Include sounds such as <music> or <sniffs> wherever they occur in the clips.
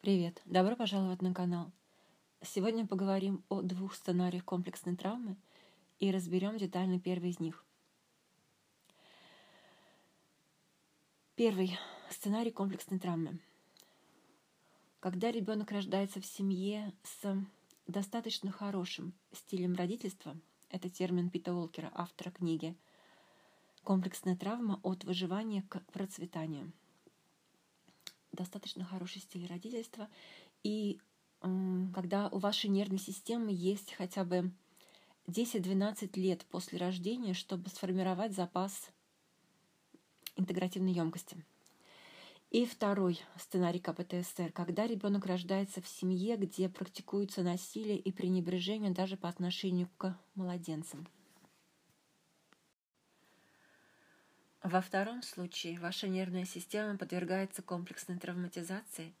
Привет! Добро пожаловать на канал. Сегодня поговорим о двух сценариях комплексной травмы и разберем детально первый из них. Первый сценарий комплексной травмы. Когда ребенок рождается в семье с достаточно хорошим стилем родительства, это термин Пита Уолкера, автора книги «Комплексная травма от выживания к процветанию» достаточно хороший стиль родительства. И когда у вашей нервной системы есть хотя бы 10-12 лет после рождения, чтобы сформировать запас интегративной емкости. И второй сценарий КПТСР, когда ребенок рождается в семье, где практикуется насилие и пренебрежение даже по отношению к младенцам. Во втором случае ваша нервная система подвергается комплексной травматизации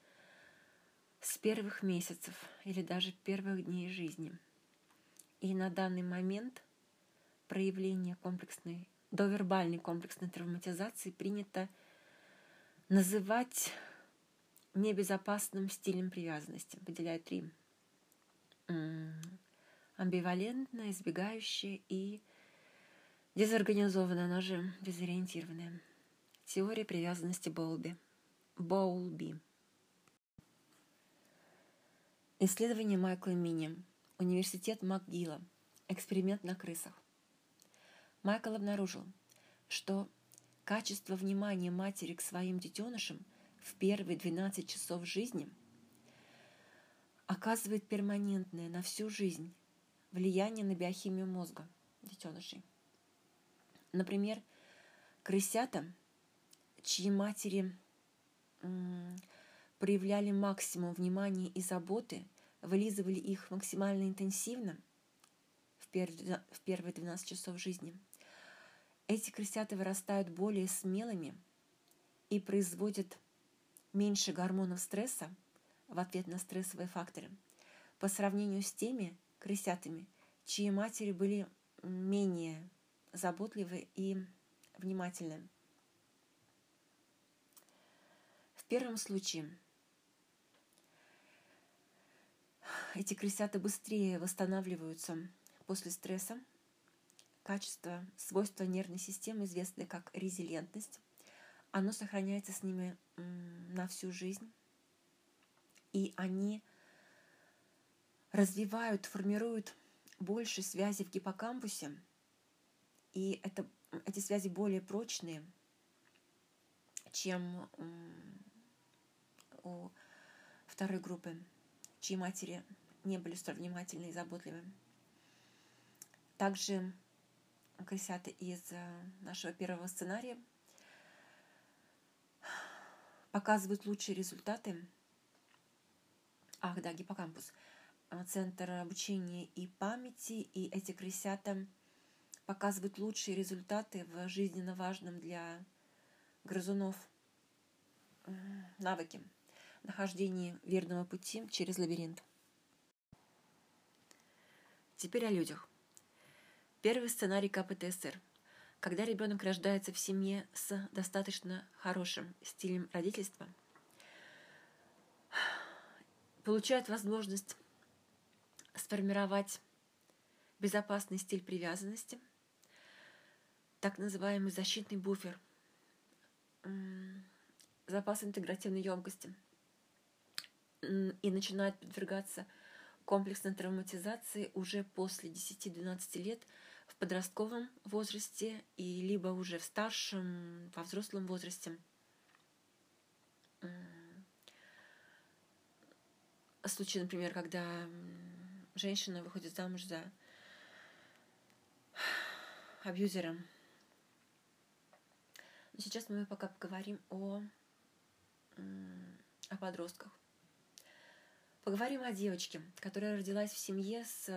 с первых месяцев или даже первых дней жизни. И на данный момент проявление комплексной, довербальной комплексной травматизации принято называть небезопасным стилем привязанности. Выделяют три. Амбивалентное, избегающее и Дезорганизованная, она же. Теория привязанности Боулби. Боулби. Исследование Майкла Мини. Университет МакГилла. Эксперимент на крысах. Майкл обнаружил, что качество внимания матери к своим детенышам в первые 12 часов жизни оказывает перманентное на всю жизнь влияние на биохимию мозга детенышей. Например, крысята, чьи матери проявляли максимум внимания и заботы, вылизывали их максимально интенсивно в первые 12 часов жизни. Эти крысята вырастают более смелыми и производят меньше гормонов стресса в ответ на стрессовые факторы по сравнению с теми крысятами, чьи матери были менее заботливы и внимательны. В первом случае эти крысята быстрее восстанавливаются после стресса. Качество, свойства нервной системы, известное как резилентность, оно сохраняется с ними на всю жизнь. И они развивают, формируют больше связей в гиппокампусе – и это, эти связи более прочные, чем у второй группы, чьи матери не были столь внимательны и заботливы. Также крысята из э, нашего первого сценария показывают лучшие результаты. Ах, да, гиппокампус. Центр обучения и памяти, и эти крысята – показывают лучшие результаты в жизненно важном для грызунов навыке нахождения верного пути через лабиринт. Теперь о людях. Первый сценарий КПТСР. Когда ребенок рождается в семье с достаточно хорошим стилем родительства, получает возможность сформировать безопасный стиль привязанности – так называемый защитный буфер, запас интегративной емкости. И начинает подвергаться комплексной травматизации уже после 10-12 лет в подростковом возрасте и либо уже в старшем, во взрослом возрасте. Случай, например, когда женщина выходит замуж за <sighs> абьюзера, Сейчас мы пока поговорим о, о подростках. Поговорим о девочке, которая родилась в семье с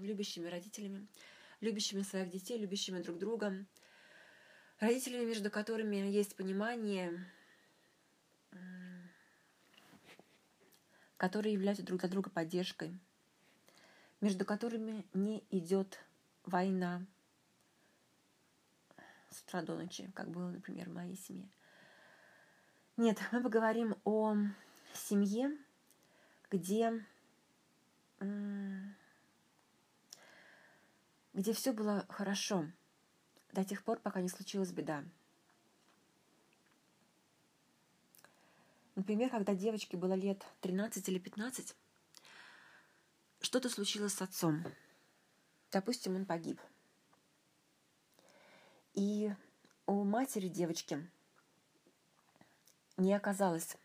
любящими родителями, любящими своих детей, любящими друг друга, родителями, между которыми есть понимание, которые являются друг для друга поддержкой, между которыми не идет война, с утра до ночи, как было, например, в моей семье. Нет, мы поговорим о семье, где, где все было хорошо до тех пор, пока не случилась беда. Например, когда девочке было лет 13 или 15, что-то случилось с отцом. Допустим, он погиб. И у матери девочки не оказалось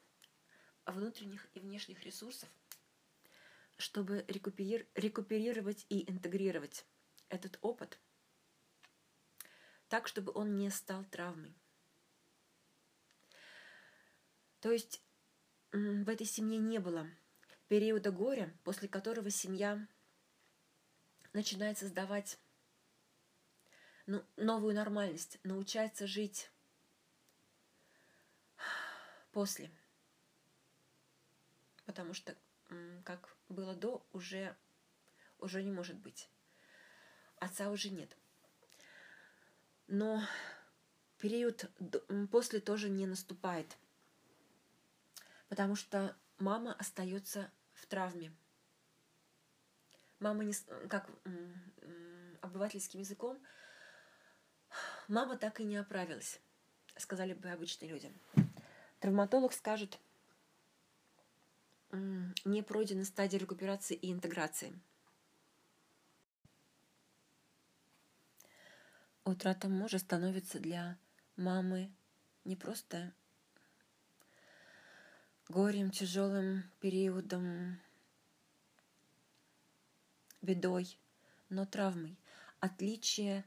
внутренних и внешних ресурсов, чтобы рекуперировать и интегрировать этот опыт так, чтобы он не стал травмой. То есть в этой семье не было периода горя, после которого семья начинает создавать новую нормальность, научается жить после. Потому что как было до, уже, уже не может быть. Отца уже нет. Но период после тоже не наступает, потому что мама остается в травме. Мама не, как обывательским языком, мама так и не оправилась, сказали бы обычные люди. Травматолог скажет, не пройдена стадия рекуперации и интеграции. Утрата мужа становится для мамы не просто горем, тяжелым периодом, бедой, но травмой. Отличие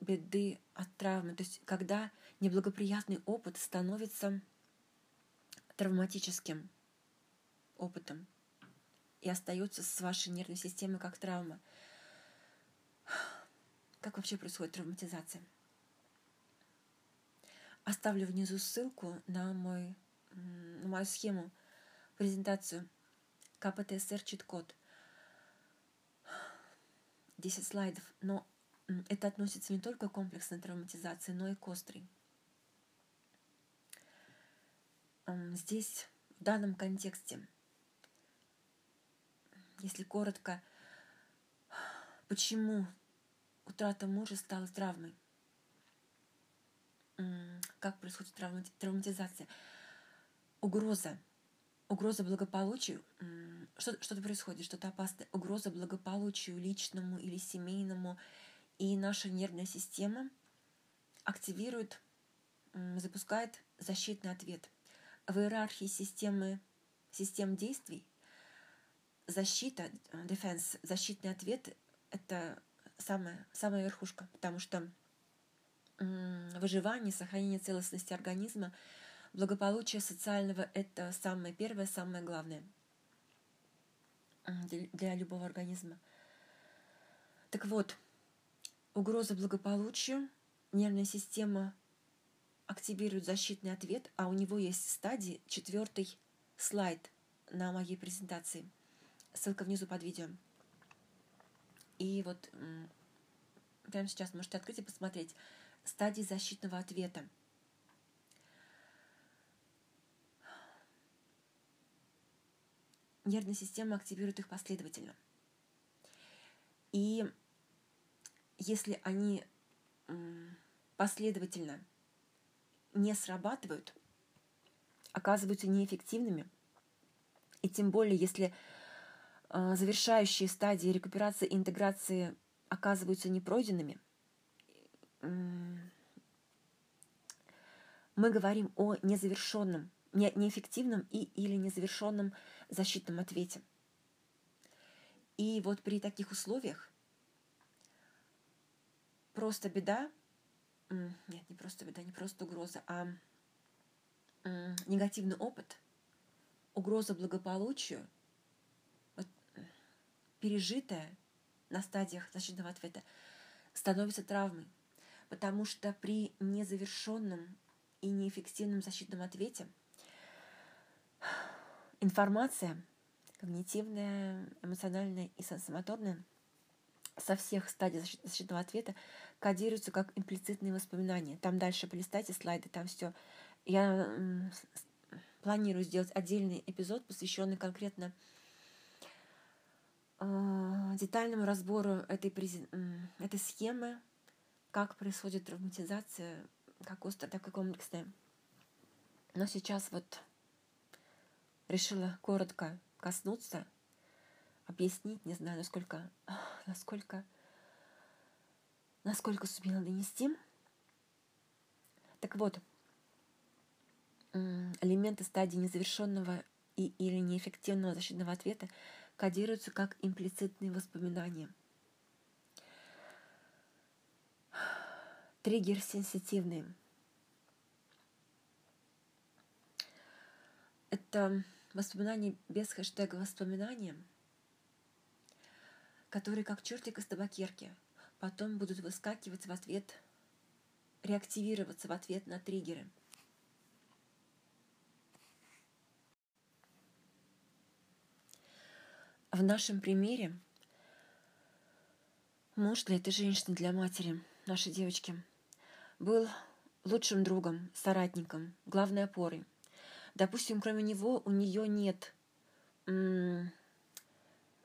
беды от травмы. То есть когда неблагоприятный опыт становится травматическим опытом и остается с вашей нервной системой как травма. Как вообще происходит травматизация? Оставлю внизу ссылку на, мой, на мою схему, презентацию КПТСР чит-код. 10 слайдов, но это относится не только к комплексной травматизации, но и к острой. Здесь, в данном контексте, если коротко, почему утрата мужа стала травмой? Как происходит травматизация? Угроза. Угроза благополучию. Что-то происходит, что-то опасное. Угроза благополучию личному или семейному – и наша нервная система активирует, запускает защитный ответ. В иерархии системы, систем действий защита, defense, защитный ответ — это самая, самая верхушка, потому что выживание, сохранение целостности организма, благополучие социального — это самое первое, самое главное для любого организма. Так вот, угроза благополучию, нервная система активирует защитный ответ, а у него есть стадии, четвертый слайд на моей презентации. Ссылка внизу под видео. И вот прямо сейчас можете открыть и посмотреть стадии защитного ответа. Нервная система активирует их последовательно. И если они последовательно не срабатывают, оказываются неэффективными, и тем более, если а, завершающие стадии рекуперации и интеграции оказываются непройденными, мы говорим о незавершенном, не, неэффективном и или незавершенном защитном ответе. И вот при таких условиях просто беда, нет, не просто беда, не просто угроза, а негативный опыт, угроза благополучию, вот, пережитая на стадиях защитного ответа, становится травмой, потому что при незавершенном и неэффективном защитном ответе информация когнитивная, эмоциональная и сенсомоторная со всех стадий защитного ответа кодируются как имплицитные воспоминания. Там дальше полистайте слайды, там все. Я планирую сделать отдельный эпизод, посвященный конкретно э, детальному разбору этой, этой схемы, как происходит травматизация, как острая, так и комплексная. Но сейчас вот решила коротко коснуться, объяснить, не знаю, насколько, <sighs> насколько, насколько сумела донести. Так вот, элементы стадии незавершенного и или неэффективного защитного ответа кодируются как имплицитные воспоминания. Триггер сенситивный. Это воспоминания без хэштега воспоминания, которые как чертик из табакерки потом будут выскакивать в ответ, реактивироваться в ответ на триггеры – В нашем примере муж для этой женщины, для матери, нашей девочки, был лучшим другом, соратником, главной опорой. Допустим, кроме него у нее нет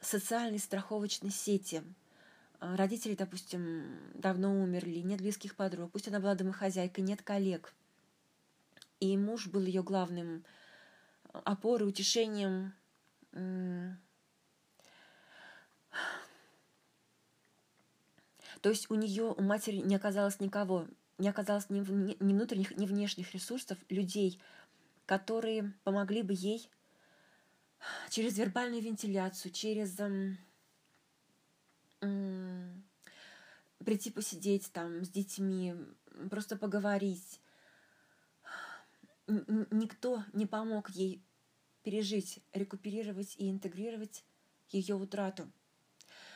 социальной страховочной сети. А, родители, допустим, давно умерли, нет близких подруг, пусть она была домохозяйкой, нет коллег. И муж был ее главным опорой, утешением, То есть у нее, у матери не оказалось никого, не оказалось ни, ни внутренних, ни внешних ресурсов, людей, которые помогли бы ей через вербальную вентиляцию, через эм, эм, прийти посидеть там с детьми, просто поговорить. Никто не помог ей пережить, рекуперировать и интегрировать ее утрату.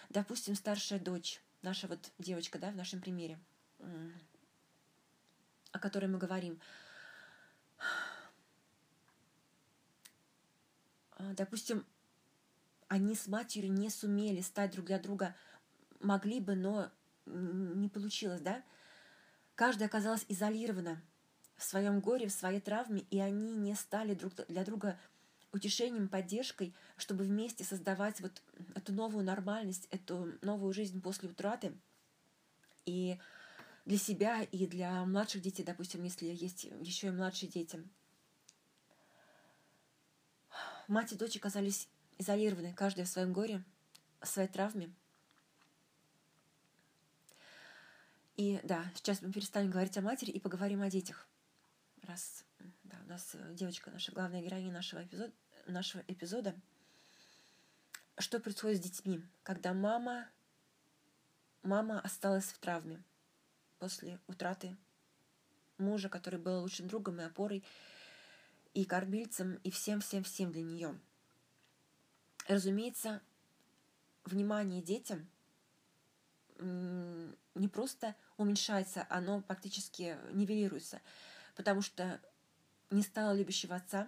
Допустим, старшая дочь наша вот девочка, да, в нашем примере, о которой мы говорим, допустим, они с матерью не сумели стать друг для друга, могли бы, но не получилось, да? Каждая оказалась изолирована в своем горе, в своей травме, и они не стали друг для друга утешением, поддержкой, чтобы вместе создавать вот эту новую нормальность, эту новую жизнь после утраты. И для себя, и для младших детей, допустим, если есть еще и младшие дети. Мать и дочь оказались изолированы, каждая в своем горе, в своей травме. И да, сейчас мы перестанем говорить о матери и поговорим о детях. Раз да, у нас э, девочка, наша главная героиня нашего эпизода, нашего эпизода. Что происходит с детьми, когда мама, мама осталась в травме после утраты мужа, который был лучшим другом и опорой, и кормильцем, и всем-всем-всем для нее. Разумеется, внимание детям не просто уменьшается, оно практически нивелируется, потому что не стало любящего отца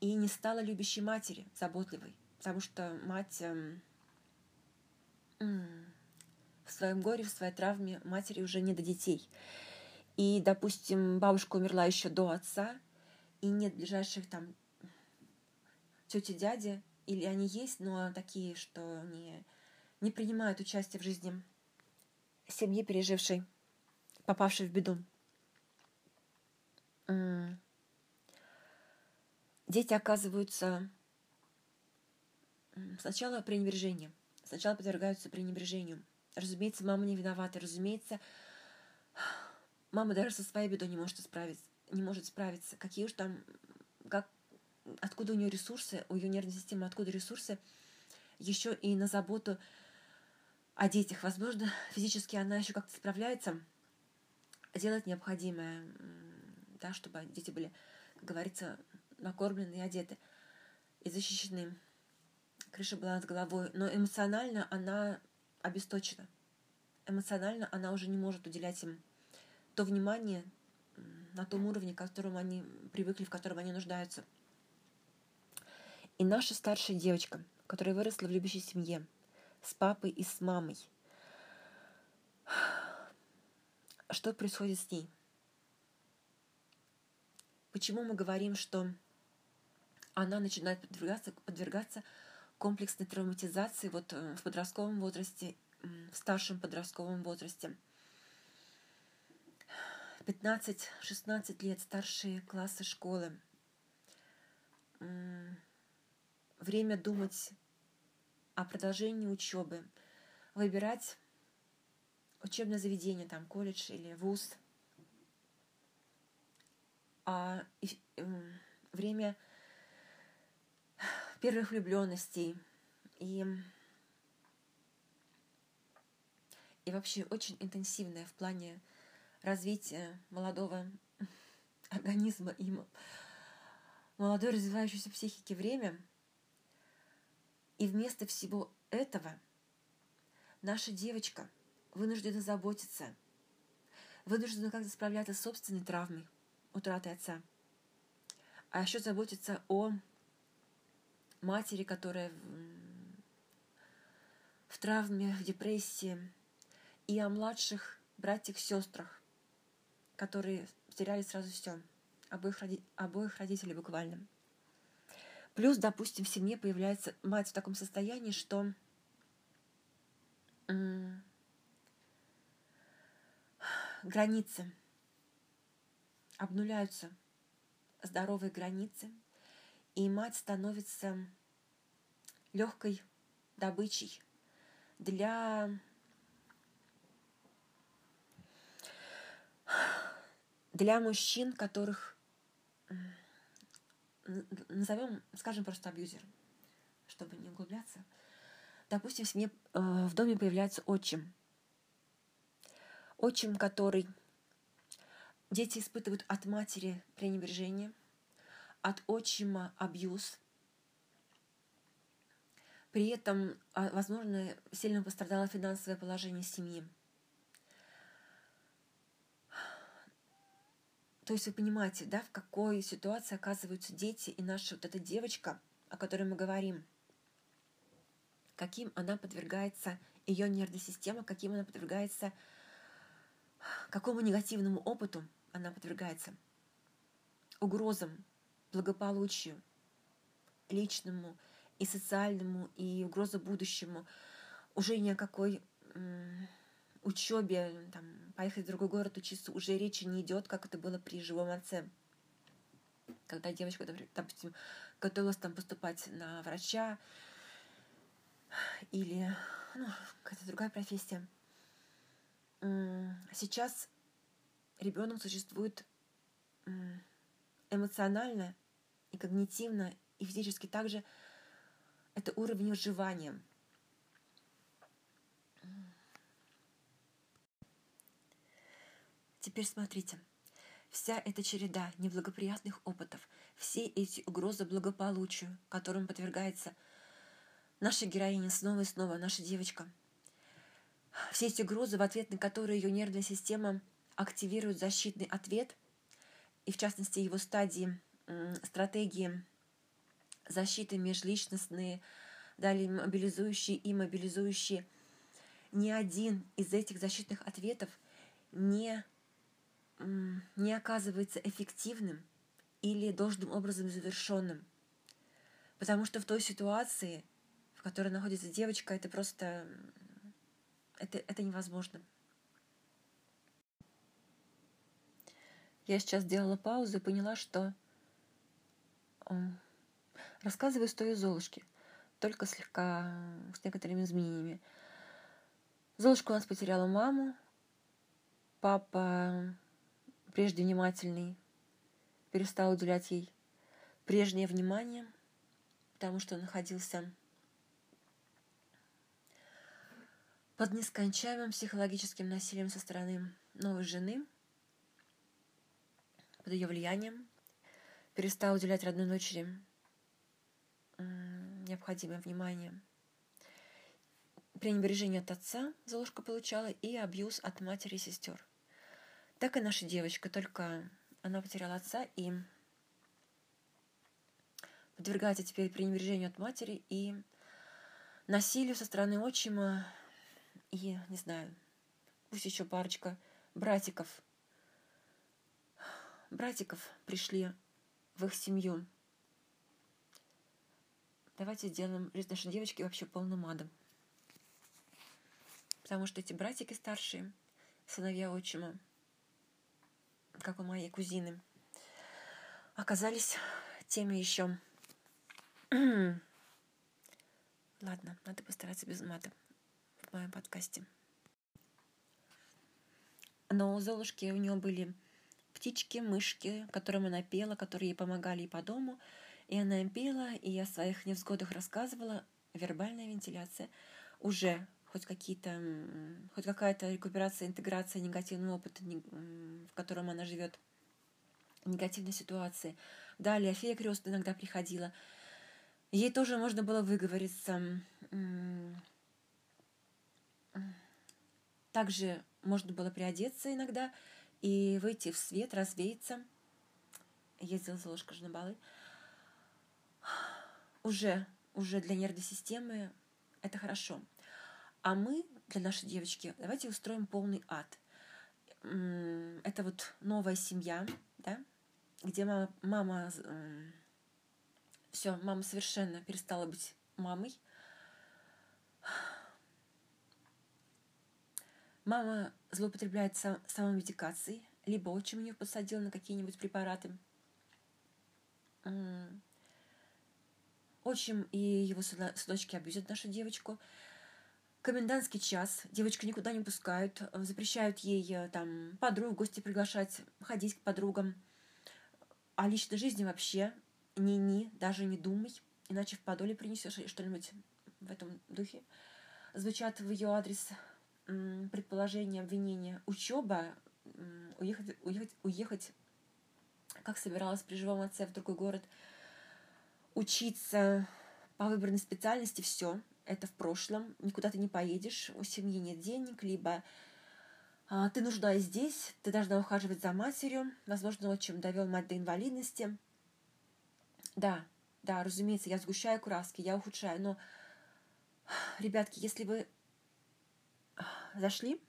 и не стало любящей матери, заботливой, потому что мать эм, в своем горе, в своей травме матери уже не до детей. И, допустим, бабушка умерла еще до отца, и нет ближайших там тети, дяди, или они есть, но такие, что не, не принимают участие в жизни семьи, пережившей, попавшей в беду. Дети оказываются сначала пренебрежением, сначала подвергаются пренебрежению. Разумеется, мама не виновата, разумеется, мама даже со своей бедой не может справиться, не может справиться. Какие уж там, как, откуда у нее ресурсы, у ее нервной системы, откуда ресурсы еще и на заботу о детях. Возможно, физически она еще как-то справляется, делать необходимое, да, чтобы дети были, как говорится, накормлены и одеты, и защищены. Крыша была над головой, но эмоционально она обесточена. Эмоционально она уже не может уделять им то внимание на том уровне, к которому они привыкли, в котором они нуждаются. И наша старшая девочка, которая выросла в любящей семье, с папой и с мамой, что происходит с ней? Почему мы говорим, что она начинает подвергаться, подвергаться комплексной травматизации вот э, в подростковом возрасте, в старшем подростковом возрасте. 15-16 лет, старшие классы школы. Время думать о продолжении учебы, выбирать учебное заведение, там, колледж или вуз. А время первых влюбленностей и и вообще очень интенсивное в плане развития молодого <laughs> организма и молодой развивающейся психики время. И вместо всего этого наша девочка вынуждена заботиться, вынуждена как-то справляться с собственной травмой утраты отца, а еще заботиться о матери, которая в травме, в депрессии, и о младших братьях, сестрах, которые потеряли сразу все, обоих, роди... обоих родителей буквально. Плюс, допустим, в семье появляется мать в таком состоянии, что границы обнуляются, здоровые границы, и мать становится легкой добычей для для мужчин, которых назовем, скажем просто абьюзер, чтобы не углубляться. Допустим, в семье, э, в доме появляется отчим. Отчим, который дети испытывают от матери пренебрежение, от отчима абьюз. При этом, а, возможно, сильно пострадало финансовое положение семьи. То есть вы понимаете, да, в какой ситуации оказываются дети и наша вот эта девочка, о которой мы говорим, каким она подвергается, ее нервная система, каким она подвергается, какому негативному опыту она подвергается, угрозам, благополучию, личному и социальному, и угроза будущему, уже ни о какой учебе, там, поехать в другой город учиться, уже речи не идет, как это было при живом отце. Когда девочка, допустим, готовилась там поступать на врача или ну, какая-то другая профессия. Сейчас ребенок существует эмоционально и когнитивно, и физически также это уровень выживания – Теперь смотрите. Вся эта череда неблагоприятных опытов, все эти угрозы благополучию, которым подвергается наша героиня снова и снова, наша девочка, все эти угрозы, в ответ на которые ее нервная система активирует защитный ответ, и в частности его стадии, стратегии защиты межличностные, далее мобилизующие и мобилизующие, ни один из этих защитных ответов не не оказывается эффективным или должным образом завершенным. Потому что в той ситуации, в которой находится девочка, это просто... Это, это невозможно. Я сейчас сделала паузу и поняла, что рассказываю историю Золушки, только слегка с некоторыми изменениями. Золушка у нас потеряла маму, папа прежде внимательный, перестал уделять ей прежнее внимание, потому что находился под нескончаемым психологическим насилием со стороны новой жены, под ее влиянием, перестал уделять родной дочери необходимое внимание. Пренебрежение от отца Золушка получала и абьюз от матери и сестер – так и наша девочка, только она потеряла отца и подвергается теперь пренебрежению от матери и насилию со стороны отчима и, не знаю, пусть еще парочка братиков. Братиков пришли в их семью. давайте сделаем жизнь нашей девочки вообще полным адом. Потому что эти братики старшие, сыновья отчима, как у моей кузины, оказались теми еще. <clears throat> Ладно, надо постараться без мата в моем подкасте. Но у Золушки у нее были птички, мышки, которым она пела, которые ей помогали и по дому. И она им пела, и о своих невзгодах рассказывала. Вербальная вентиляция. Уже хоть какие-то, хоть какая-то рекуперация, интеграция негативного опыта, в котором она живет, негативной ситуации. Далее фея Крест иногда приходила. Ей тоже можно было выговориться. Также можно было приодеться иногда и выйти в свет, развеяться. Ездила Золушка же на балы. Уже, уже для нервной системы это хорошо. А мы для нашей девочки давайте устроим полный ад. Это вот новая семья, да, где мама, мама все, мама совершенно перестала быть мамой. Мама злоупотребляет сам, самомедикацией, либо отчим ее посадил на какие-нибудь препараты. Отчим и его сыночки абьюзят нашу девочку. Комендантский час. Девочку никуда не пускают. Запрещают ей э, там подруг в гости приглашать, ходить к подругам. А личной жизни вообще ни-ни, даже не думай, иначе в подоле принесешь что-нибудь в этом духе. Звучат в ее адрес предположения, обвинения. Учеба, уехать, уехать, уехать, как собиралась при живом отце в другой город, учиться по выбранной специальности, все, это в прошлом, никуда ты не поедешь, у семьи нет денег, либо а, ты нужна здесь, ты должна ухаживать за матерью, возможно, отчим довел мать до инвалидности. Да, да, разумеется, я сгущаю краски, я ухудшаю, но, ребятки, если вы зашли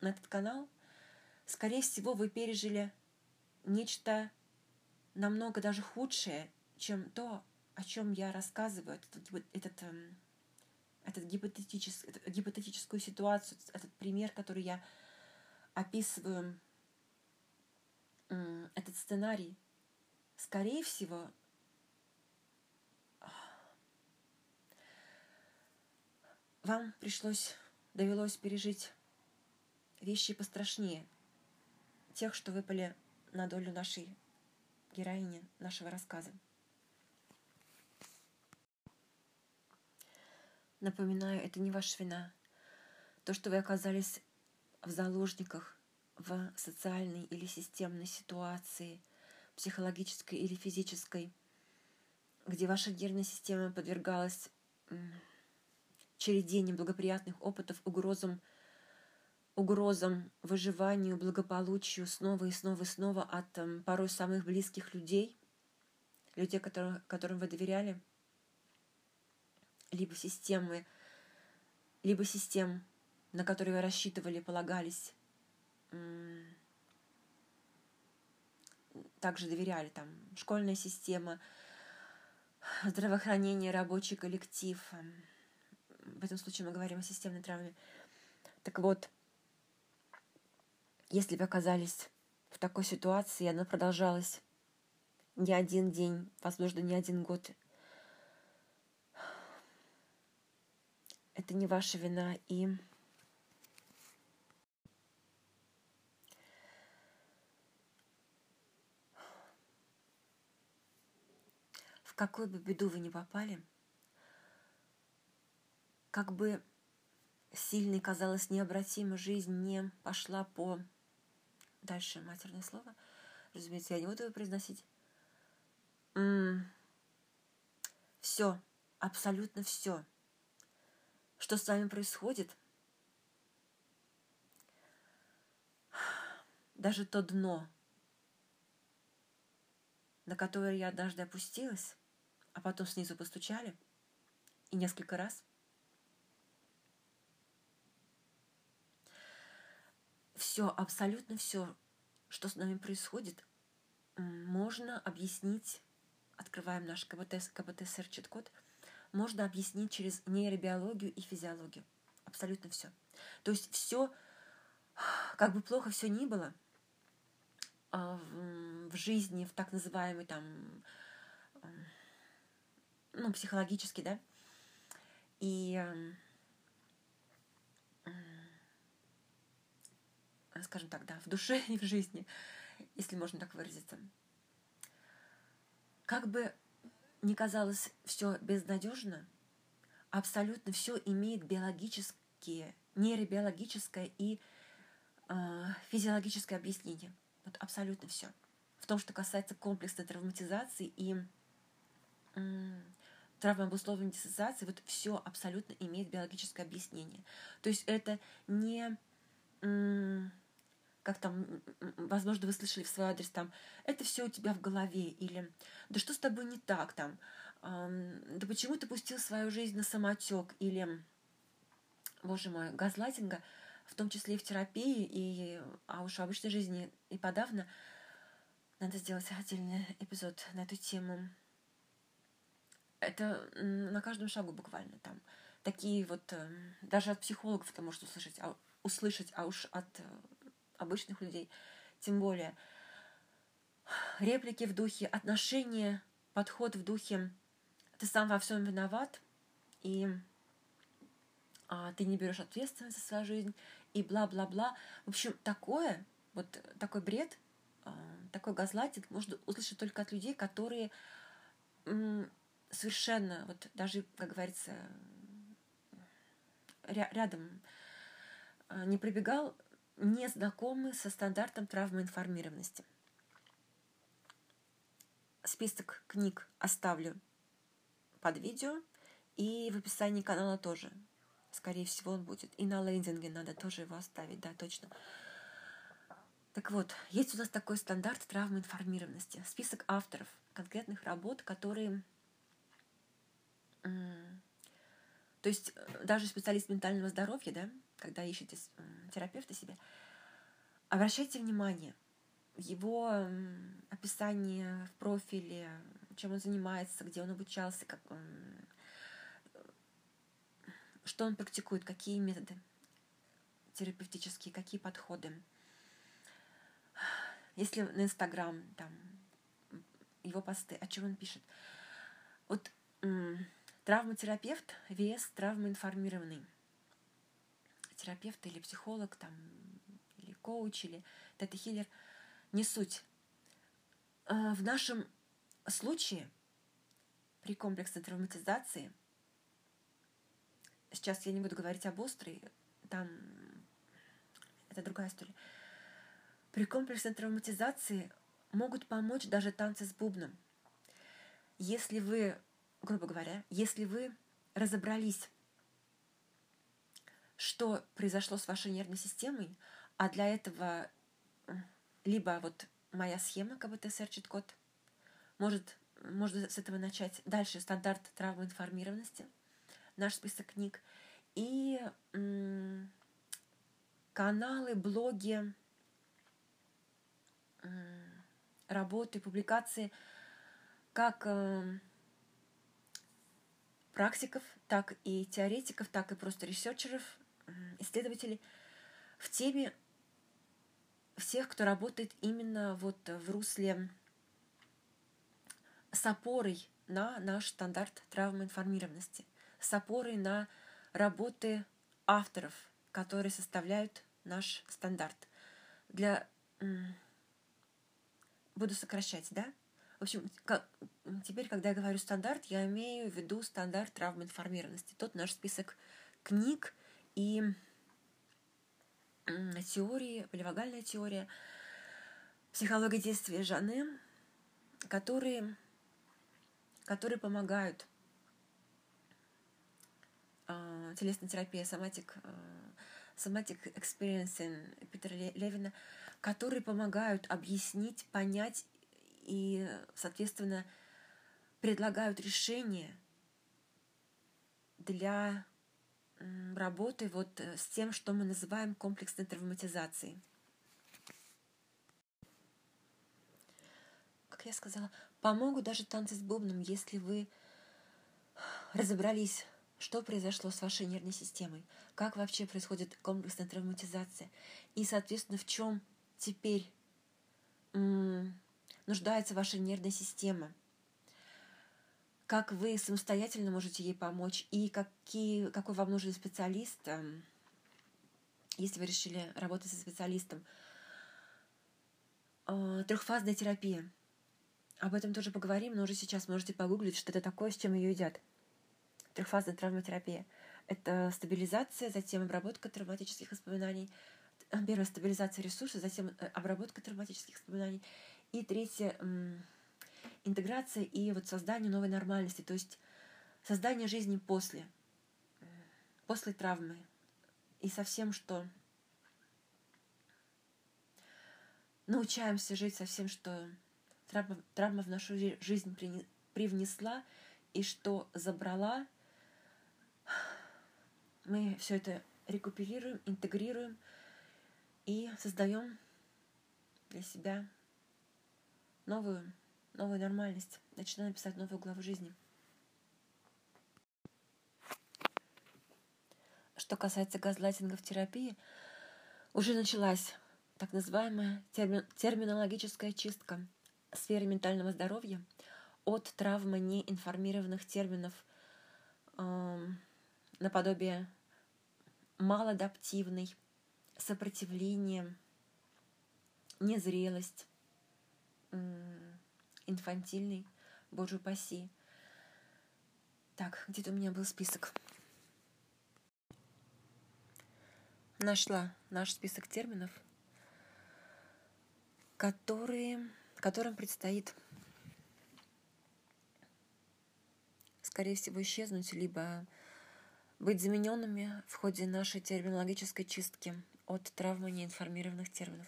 на этот канал, скорее всего, вы пережили нечто намного даже худшее, чем то, о чем я рассказываю, этот, этот, эм, этот гипотетический, эту гипотетическую ситуацию, этот пример, который я описываю, этот сценарий, скорее всего, вам пришлось довелось пережить вещи пострашнее тех, что выпали на долю нашей героини, нашего рассказа. Напоминаю, это не ваша вина. То, что вы оказались в заложниках в социальной или системной ситуации, психологической или физической, где ваша нервная система подвергалась череде неблагоприятных опытов, угрозам, угрозам выживанию, благополучию снова и снова и снова от порой самых близких людей, людей, которым, которым вы доверяли, либо системы, либо систем, на которые вы рассчитывали, полагались, также доверяли, там, школьная система, здравоохранение, рабочий коллектив, в этом случае мы говорим о системной травме. Так вот, если вы оказались в такой ситуации, она продолжалась не один день, возможно, не один год, это не ваша вина, и в какую бы беду вы ни попали – как бы сильной казалось необратимо жизнь не пошла по... Дальше матерное слово. Разумеется, я не буду его произносить. М-м. Все, абсолютно все. Что с вами происходит? Даже то дно, на которое я однажды опустилась, а потом снизу постучали, и несколько раз – все, абсолютно все, что с нами происходит, можно объяснить. Раскрываем наш КБТ, КБТ-СР чит-код, можно объяснить через нейробиологию и физиологию. Абсолютно все. То есть все, как бы плохо все ни было, а, в жизни, в так называемой там, ну, психологически, да, и скажем так, да, в душе <laughs> и в жизни, если можно так выразиться. Как бы ни казалось все безнадежно, абсолютно все имеет биологические, нейробиологическое и э, физиологическое объяснение. Вот абсолютно все. В том, что касается комплексной травматизации и э, травмообусловленной диссоциации, вот все абсолютно имеет биологическое объяснение. То есть это не как там, возможно, вы слышали в свой адрес там, это все у тебя в голове, или да что с тобой не так там, да почему ты пустил свою жизнь на самотек, или, боже мой, газлайтинга, в том числе и в терапии, и, а уж в обычной жизни и подавно, надо сделать отдельный эпизод на эту тему. Это на каждом шагу буквально там. Такие вот, эм, даже от психологов это может услышать, а, услышать, а уж от э, обычных людей, тем более. Реплики в духе, отношения, подход в духе «ты сам во всем виноват», и а, «ты не берешь ответственность за свою жизнь», и бла-бла-бла. В общем, такое, вот такой бред, а, такой газлайтинг можно услышать только от людей, которые совершенно, вот даже, как говорится, рядом а, не пробегал не знакомы со стандартом травмоинформированности. Список книг оставлю под видео и в описании канала тоже. Скорее всего, он будет. И на лендинге надо тоже его оставить, да, точно. Так вот, есть у нас такой стандарт травмоинформированности. Список авторов конкретных работ, которые... То есть э, даже специалист ментального здоровья, да, когда ищете терапевта себе, обращайте внимание в его описании в профиле, чем он занимается, где он обучался, как он, что он практикует, какие методы терапевтические, какие подходы. Если на Инстаграм, там, его посты, о чем он пишет. Вот травматерапевт, вес травмоинформированный терапевт или психолог, там, или коуч, или тета-хиллер, не суть. А, в нашем случае при комплексной травматизации, сейчас я не буду говорить об острой, там это другая история, при комплексной травматизации могут помочь даже танцы с бубном. Если вы, грубо говоря, если вы разобрались что произошло с вашей нервной системой, а для этого либо вот моя схема КБТ Search код, может, можно с этого начать. Дальше стандарт травмоинформированности, наш список книг. И м- каналы, блоги, м- работы, публикации как э- практиков, так и теоретиков, так и просто researcher ов, исследователей в теме всех, кто работает именно вот в русле с опорой на наш стандарт травмоинформированности, с опорой на работы авторов, которые составляют наш стандарт. Для... Буду сокращать, да? В общем, как... теперь, когда я говорю стандарт, я имею в виду стандарт травмоинформированности. Тот наш список книг, и теории, поливагальная теория, психология действия Жаны, которые, которые помогают э, телесная терапия, соматик, э, соматик experiencing Питера Левина, которые помогают объяснить, понять и, соответственно, предлагают решения для работы вот э, с тем, что мы называем комплексной травматизацией. Как я сказала, Помогут даже танцы с бубном, если вы разобрались, что произошло с вашей нервной системой, как вообще происходит комплексная травматизация и, соответственно, в чем теперь нуждается ваша нервная система, как вы самостоятельно можете ей помочь и какие, какой вам нужен специалист, если вы решили работать со специалистом. А, трехфазная терапия. Об этом тоже поговорим, но уже сейчас можете погуглить, что это такое, с чем ее едят. Трехфазная травматерапия. Это стабилизация, затем обработка травматических воспоминаний. Первая стабилизация ресурсов, затем э, обработка травматических воспоминаний. И третье интеграция и вот создание новой нормальности, то есть создание жизни после, после травмы. И со всем, что научаемся жить со всем, что травма, травма в нашу жизнь привнесла и что забрала, мы все это рекуперируем, интегрируем и создаем для себя новую, новую нормальность, начинаем писать новую главу жизни. Что касается газлайтинга в терапии, уже началась так называемая терми- терминологическая чистка сферы ментального здоровья от травмы неинформированных терминов э, наподобие малоадаптивный, сопротивление, незрелость, инфантильный, боже упаси. Так, где-то у меня был список. Нашла наш список терминов, которые, которым предстоит, скорее всего, исчезнуть, либо быть замененными в ходе нашей терминологической чистки от травмы неинформированных терминов.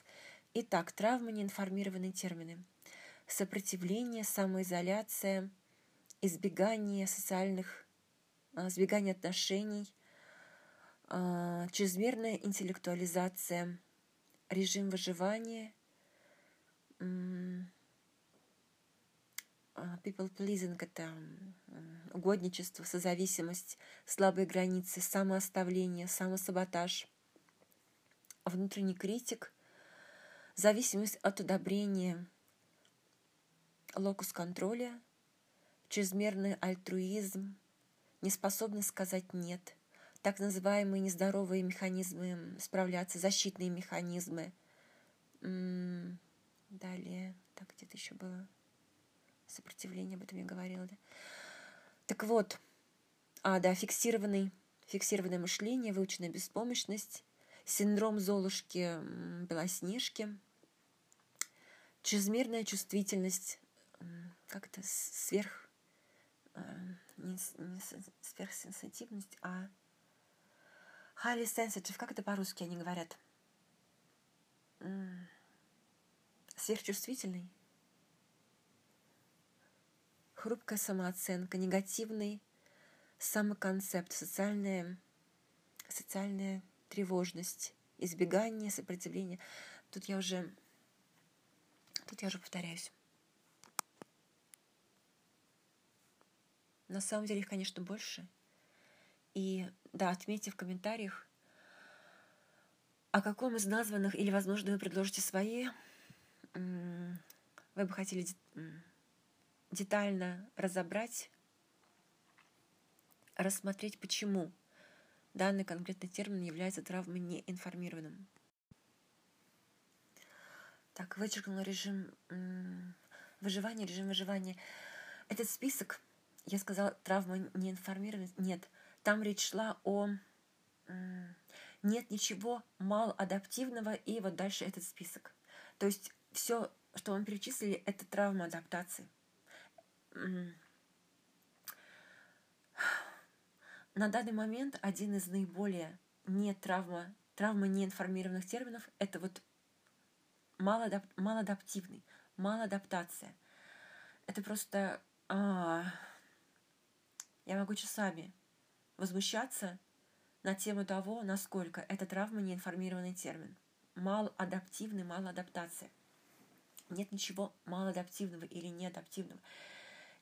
Итак, травмы неинформированные термины. Сопротивление, самоизоляция, избегание социальных, а, избегание отношений, а, чрезмерная интеллектуализация, режим выживания, а, people pleasing это угодничество, созависимость, слабые границы, самооставление, самосаботаж, внутренний критик, зависимость от одобрения, локус контроля, чрезмерный альтруизм, неспособность сказать «нет», так называемые нездоровые механизмы справляться, защитные механизмы. Далее, так где-то еще было сопротивление, об этом я говорила, да? Так вот, а, да, фиксированный, фиксированное мышление, выученная беспомощность, синдром Золушки Белоснежки, чрезмерная чувствительность, как это, сверх, а, не, не сверхсенситивность, а highly sensitive, как это по-русски они говорят? Сверхчувствительный? хрупкая самооценка, негативный самоконцепт, социальная, социальная тревожность, избегание, сопротивление. Тут я уже, тут я уже повторяюсь. На самом деле их, конечно, больше. И да, отметьте в комментариях, о каком из названных, или, возможно, вы предложите свои, вы бы хотели детально разобрать, рассмотреть, почему данный конкретный термин является травмой неинформированным. Так, вычеркнула режим выживания, режим выживания. Этот список, я сказала, травма неинформированность, нет. Там речь шла о нет ничего малоадаптивного, и вот дальше этот список. То есть все, что мы перечислили, это травма адаптации на данный момент один из наиболее не травма, травма неинформированных терминов – это вот малоадап, малоадаптивный, малоадаптация. Это просто... А, я могу часами возмущаться на тему того, насколько эта травма неинформированный термин. Малоадаптивный, малоадаптация. Нет ничего малоадаптивного или неадаптивного.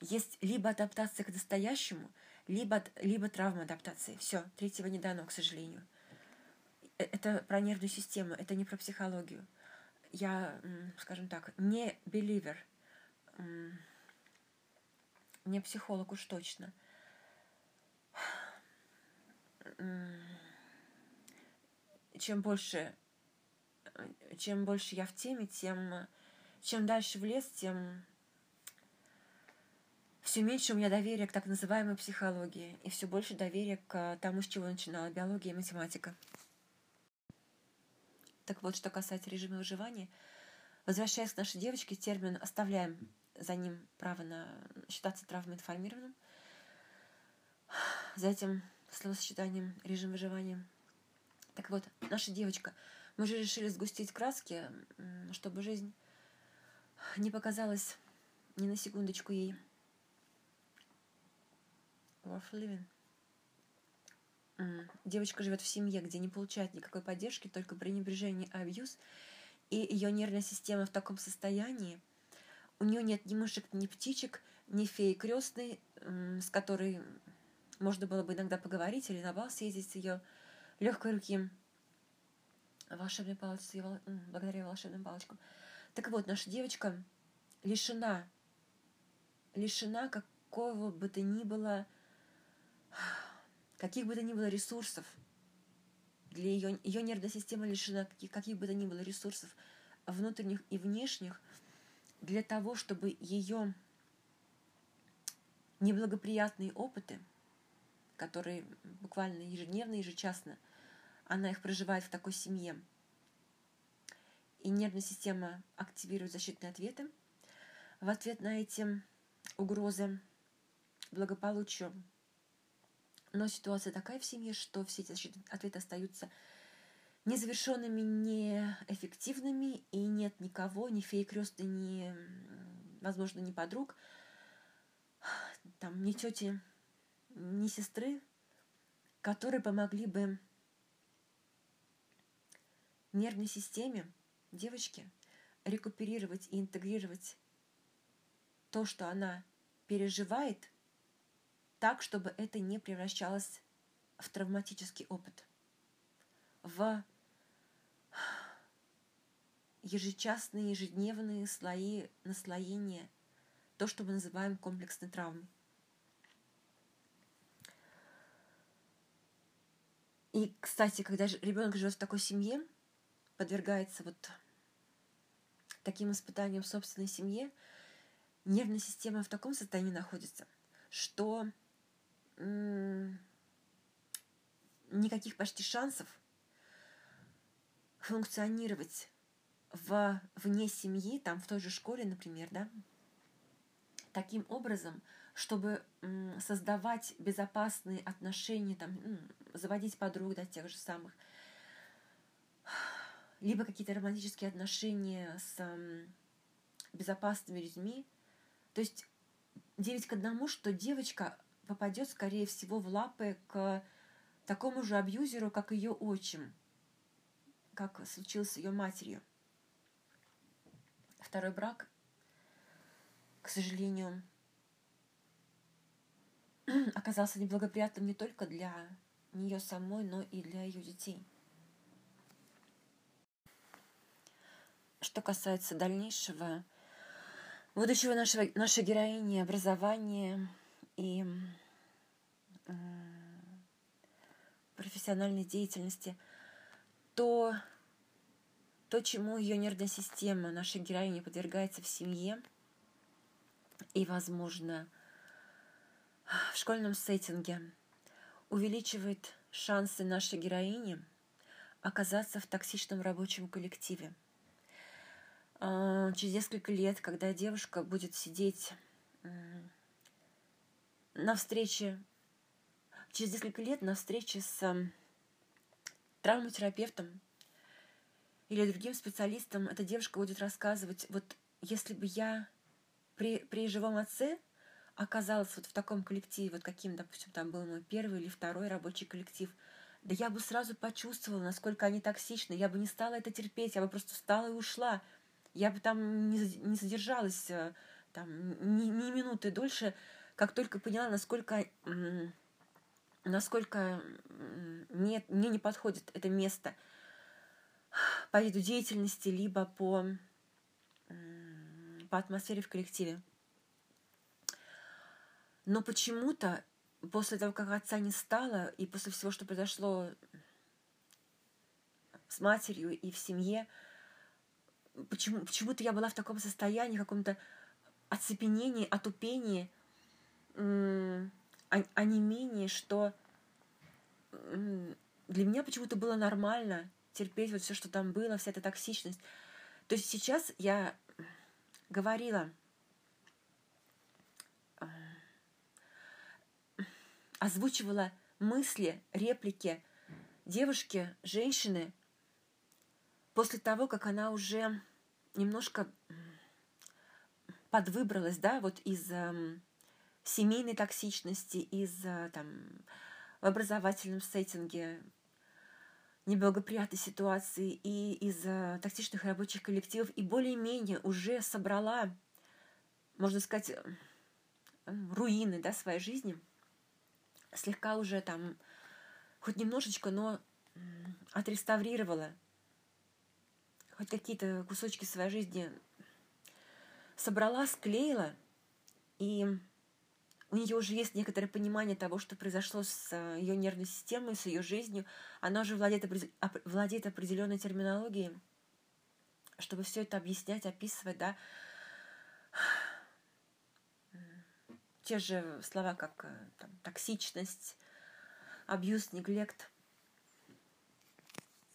Есть либо адаптация к настоящему, либо, либо травма адаптации. Все, третьего не дано, к сожалению. Э, это про нервную систему, это не про психологию. Я, скажем так, не беливер, не психолог уж точно. Чем больше, чем больше я в теме, тем чем дальше в лес, тем все меньше у меня доверия к так называемой психологии и все больше доверия к тому, с чего начинала биология и математика. Так вот, что касается режима выживания, возвращаясь к нашей девочке, термин оставляем за ним право на считаться травмоинформированным. За этим словосочетанием режим выживания. Так вот, наша девочка, мы же решили сгустить краски, чтобы жизнь не показалась ни на секундочку ей worth living. Девочка живет в семье, где не получает никакой поддержки, только пренебрежение и абьюз, и ее нервная система в таком состоянии. У нее нет ни мышек, ни птичек, ни феи крестной, с которой можно было бы иногда поговорить или на бал съездить с ее легкой руки волшебной палочки, благодаря волшебным палочкам. Так вот, наша девочка лишена, лишена какого бы то ни было каких бы то ни было ресурсов, для ее, ее нервная система лишена каких, каких бы то ни было ресурсов внутренних и внешних для того, чтобы ее неблагоприятные опыты, которые буквально ежедневно, ежечасно, она их проживает в такой семье, и нервная система активирует защитные ответы. В ответ на эти угрозы благополучию. Но ситуация такая в семье, что все эти ответы остаются незавершенными, неэффективными, и нет никого, ни феи крестной, ни, возможно, ни подруг, там, ни тети, ни сестры, которые помогли бы нервной системе девочки рекуперировать и интегрировать то, что она переживает – так, чтобы это не превращалось в травматический опыт, в ежечасные, ежедневные слои наслоения, то, что мы называем комплексной травмой. И, кстати, когда ребенок живет в такой семье, подвергается вот таким испытаниям в собственной семье, нервная система в таком состоянии находится, что никаких почти шансов функционировать в, вне семьи, там в той же школе, например, да, таким образом, чтобы создавать безопасные отношения, там, заводить подруг, да, тех же самых, либо какие-то романтические отношения с безопасными людьми. То есть девять к одному, что девочка попадет, скорее всего, в лапы к такому же абьюзеру, как ее отчим, как случилось с ее матерью. Второй брак, к сожалению, <clears throat> оказался неблагоприятным не только для нее самой, но и для ее детей. Что касается дальнейшего будущего нашего, нашей героини, образования, и профессиональной деятельности, то, то, чему ее нервная система, нашей героини подвергается в семье и, возможно, в школьном сеттинге, увеличивает шансы нашей героини оказаться в токсичном рабочем коллективе. А, через несколько лет, когда девушка будет сидеть на встрече, через несколько лет на встрече с травматерапевтом или другим специалистом эта девушка будет рассказывать, вот если бы я при, при живом отце оказалась вот в таком коллективе, вот каким, допустим, там был мой первый или второй рабочий коллектив, да я бы сразу почувствовала, насколько они токсичны, я бы не стала это терпеть, я бы просто встала и ушла. Я бы там не задержалась э, там, ни, ни минуты дольше, как только поняла, насколько, насколько нет, мне не подходит это место по виду деятельности, либо по, по атмосфере в коллективе. Но почему-то после того, как отца не стало, и после всего, что произошло с матерью и в семье, почему, почему-то я была в таком состоянии, каком-то оцепенении, отупении, а, а не менее, что для меня почему-то было нормально терпеть вот все, что там было, вся эта токсичность. То есть сейчас я говорила, озвучивала мысли, реплики девушки, женщины, после того, как она уже немножко подвыбралась, да, вот из э, семейной токсичности, из э, там в образовательном сеттинге неблагоприятной ситуации и из э, токсичных рабочих коллективов и более-менее уже собрала, можно сказать, э, руины, да, своей жизни, слегка уже там хоть немножечко, но отреставрировала хоть какие-то кусочки своей жизни собрала, склеила, и у нее уже есть некоторое понимание того, что произошло с э, ее нервной системой, с ее жизнью. Она уже владеет, владеет определенной терминологией, чтобы все это объяснять, описывать, да. Те же слова, как э, там, токсичность, абьюз, неглект.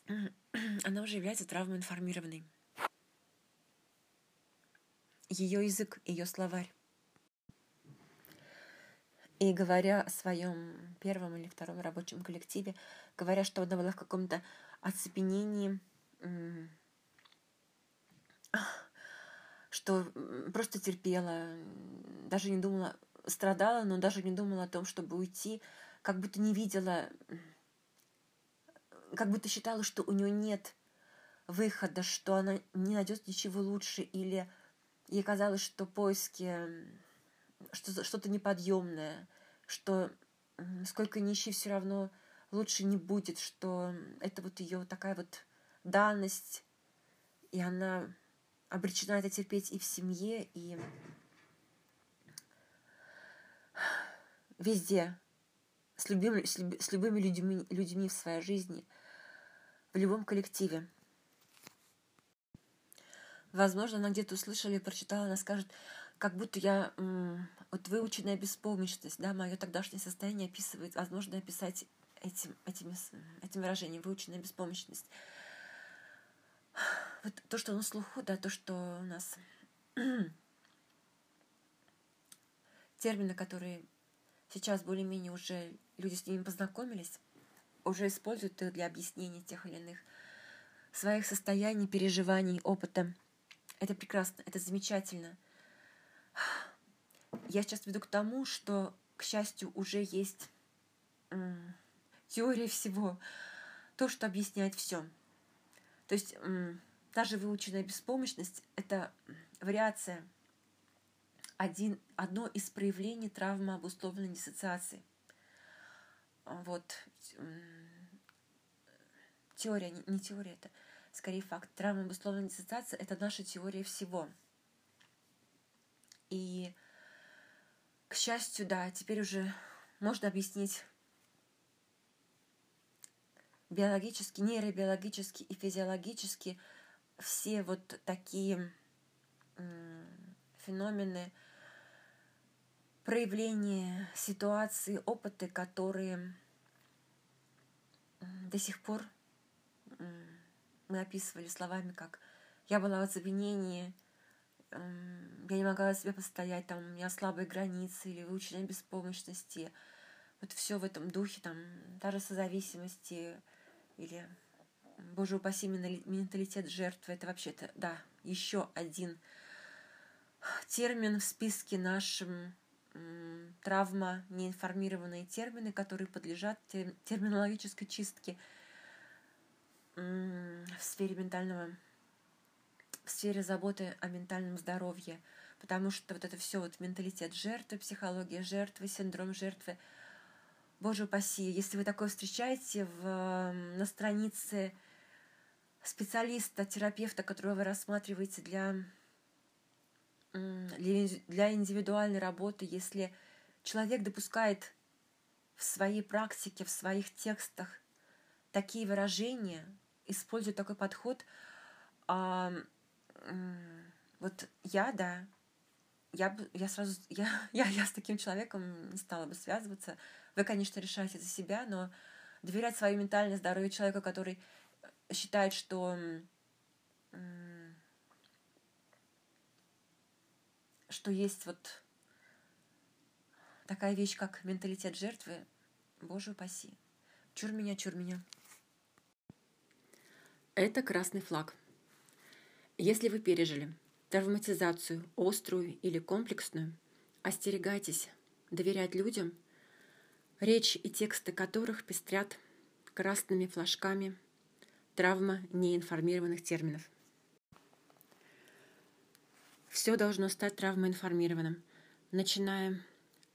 <clears throat> Она уже является травмоинформированной ее язык, ее словарь. И говоря о своем первом или втором рабочем коллективе, говоря, что она была в каком-то оцепенении, <sniffs> что просто терпела, даже не думала, страдала, но даже не думала о том, чтобы уйти, как будто не видела, как будто считала, что у нее нет выхода, что она не найдет ничего лучше или Ей казалось, что поиски, что что-то неподъемное, что сколько ни ищи, все равно лучше не будет, что это вот ее такая вот данность, и она обречена это терпеть и в семье, и везде, с, любим, с, люб, с любыми людьми, людьми в своей жизни, в любом коллективе. Возможно, она где-то услышала и прочитала, она скажет, как будто я вот выученная беспомощность, да, мое тогдашнее состояние описывает, возможно, описать этим, этим, этим выражением, выученная беспомощность. Вот то, что на слуху, да, то, что у нас <clears throat> термины, которые сейчас более-менее уже люди с ними познакомились, уже используют их для объяснения тех или иных своих состояний, переживаний, опыта. Это прекрасно, это замечательно. Я сейчас веду к тому, что, к счастью, уже есть теория всего, то, что объясняет все. То есть даже выученная беспомощность — это вариация, один, одно из проявлений травмы обусловленной диссоциации. Вот теория, не, не теория, это скорее факт. Травма обусловленная диссоциация — это наша теория всего. И, к счастью, да, теперь уже можно объяснить биологически, нейробиологически и физиологически все вот такие феномены, проявления ситуации, опыты, которые до сих пор мы описывали словами, как я была в оцепенении, я не могла себе постоять, там, у меня слабые границы или выученная беспомощности. Вот все в этом духе, там, даже созависимости или, боже упаси, менталитет жертвы. Это вообще-то, да, еще один термин в списке нашим травма, неинформированные термины, которые подлежат терминологической чистке – в сфере ментального в сфере заботы о ментальном здоровье, потому что вот это все вот менталитет жертвы, психология жертвы, синдром жертвы, боже упаси, если вы такое встречаете в, на странице специалиста, терапевта, которого вы рассматриваете для, для индивидуальной работы, если человек допускает в своей практике, в своих текстах такие выражения, использует такой подход, а, вот я, да, я, я сразу, <laughs> я, я, я с таким человеком не стала бы связываться. Вы, конечно, решаете за себя, но доверять свое ментальное здоровье человеку, который считает, что что есть вот такая вещь, как менталитет жертвы, боже упаси. Чур меня, чур меня. Это красный флаг. Если вы пережили травматизацию, острую или комплексную, остерегайтесь доверять людям, речь и тексты которых пестрят красными флажками травма неинформированных терминов. Все должно стать травмоинформированным, начиная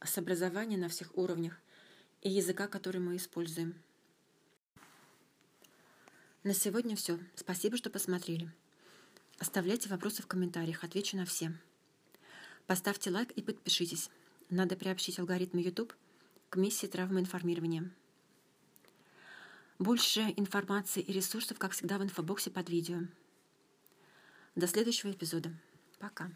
с образования на всех уровнях и языка, который мы используем. На сегодня все. Спасибо, что посмотрели. Оставляйте вопросы в комментариях, отвечу на все. Поставьте лайк и подпишитесь. Надо приобщить алгоритмы YouTube к миссии травмоинформирования. Больше информации и ресурсов, как всегда, в инфобоксе под видео. До следующего эпизода. Пока.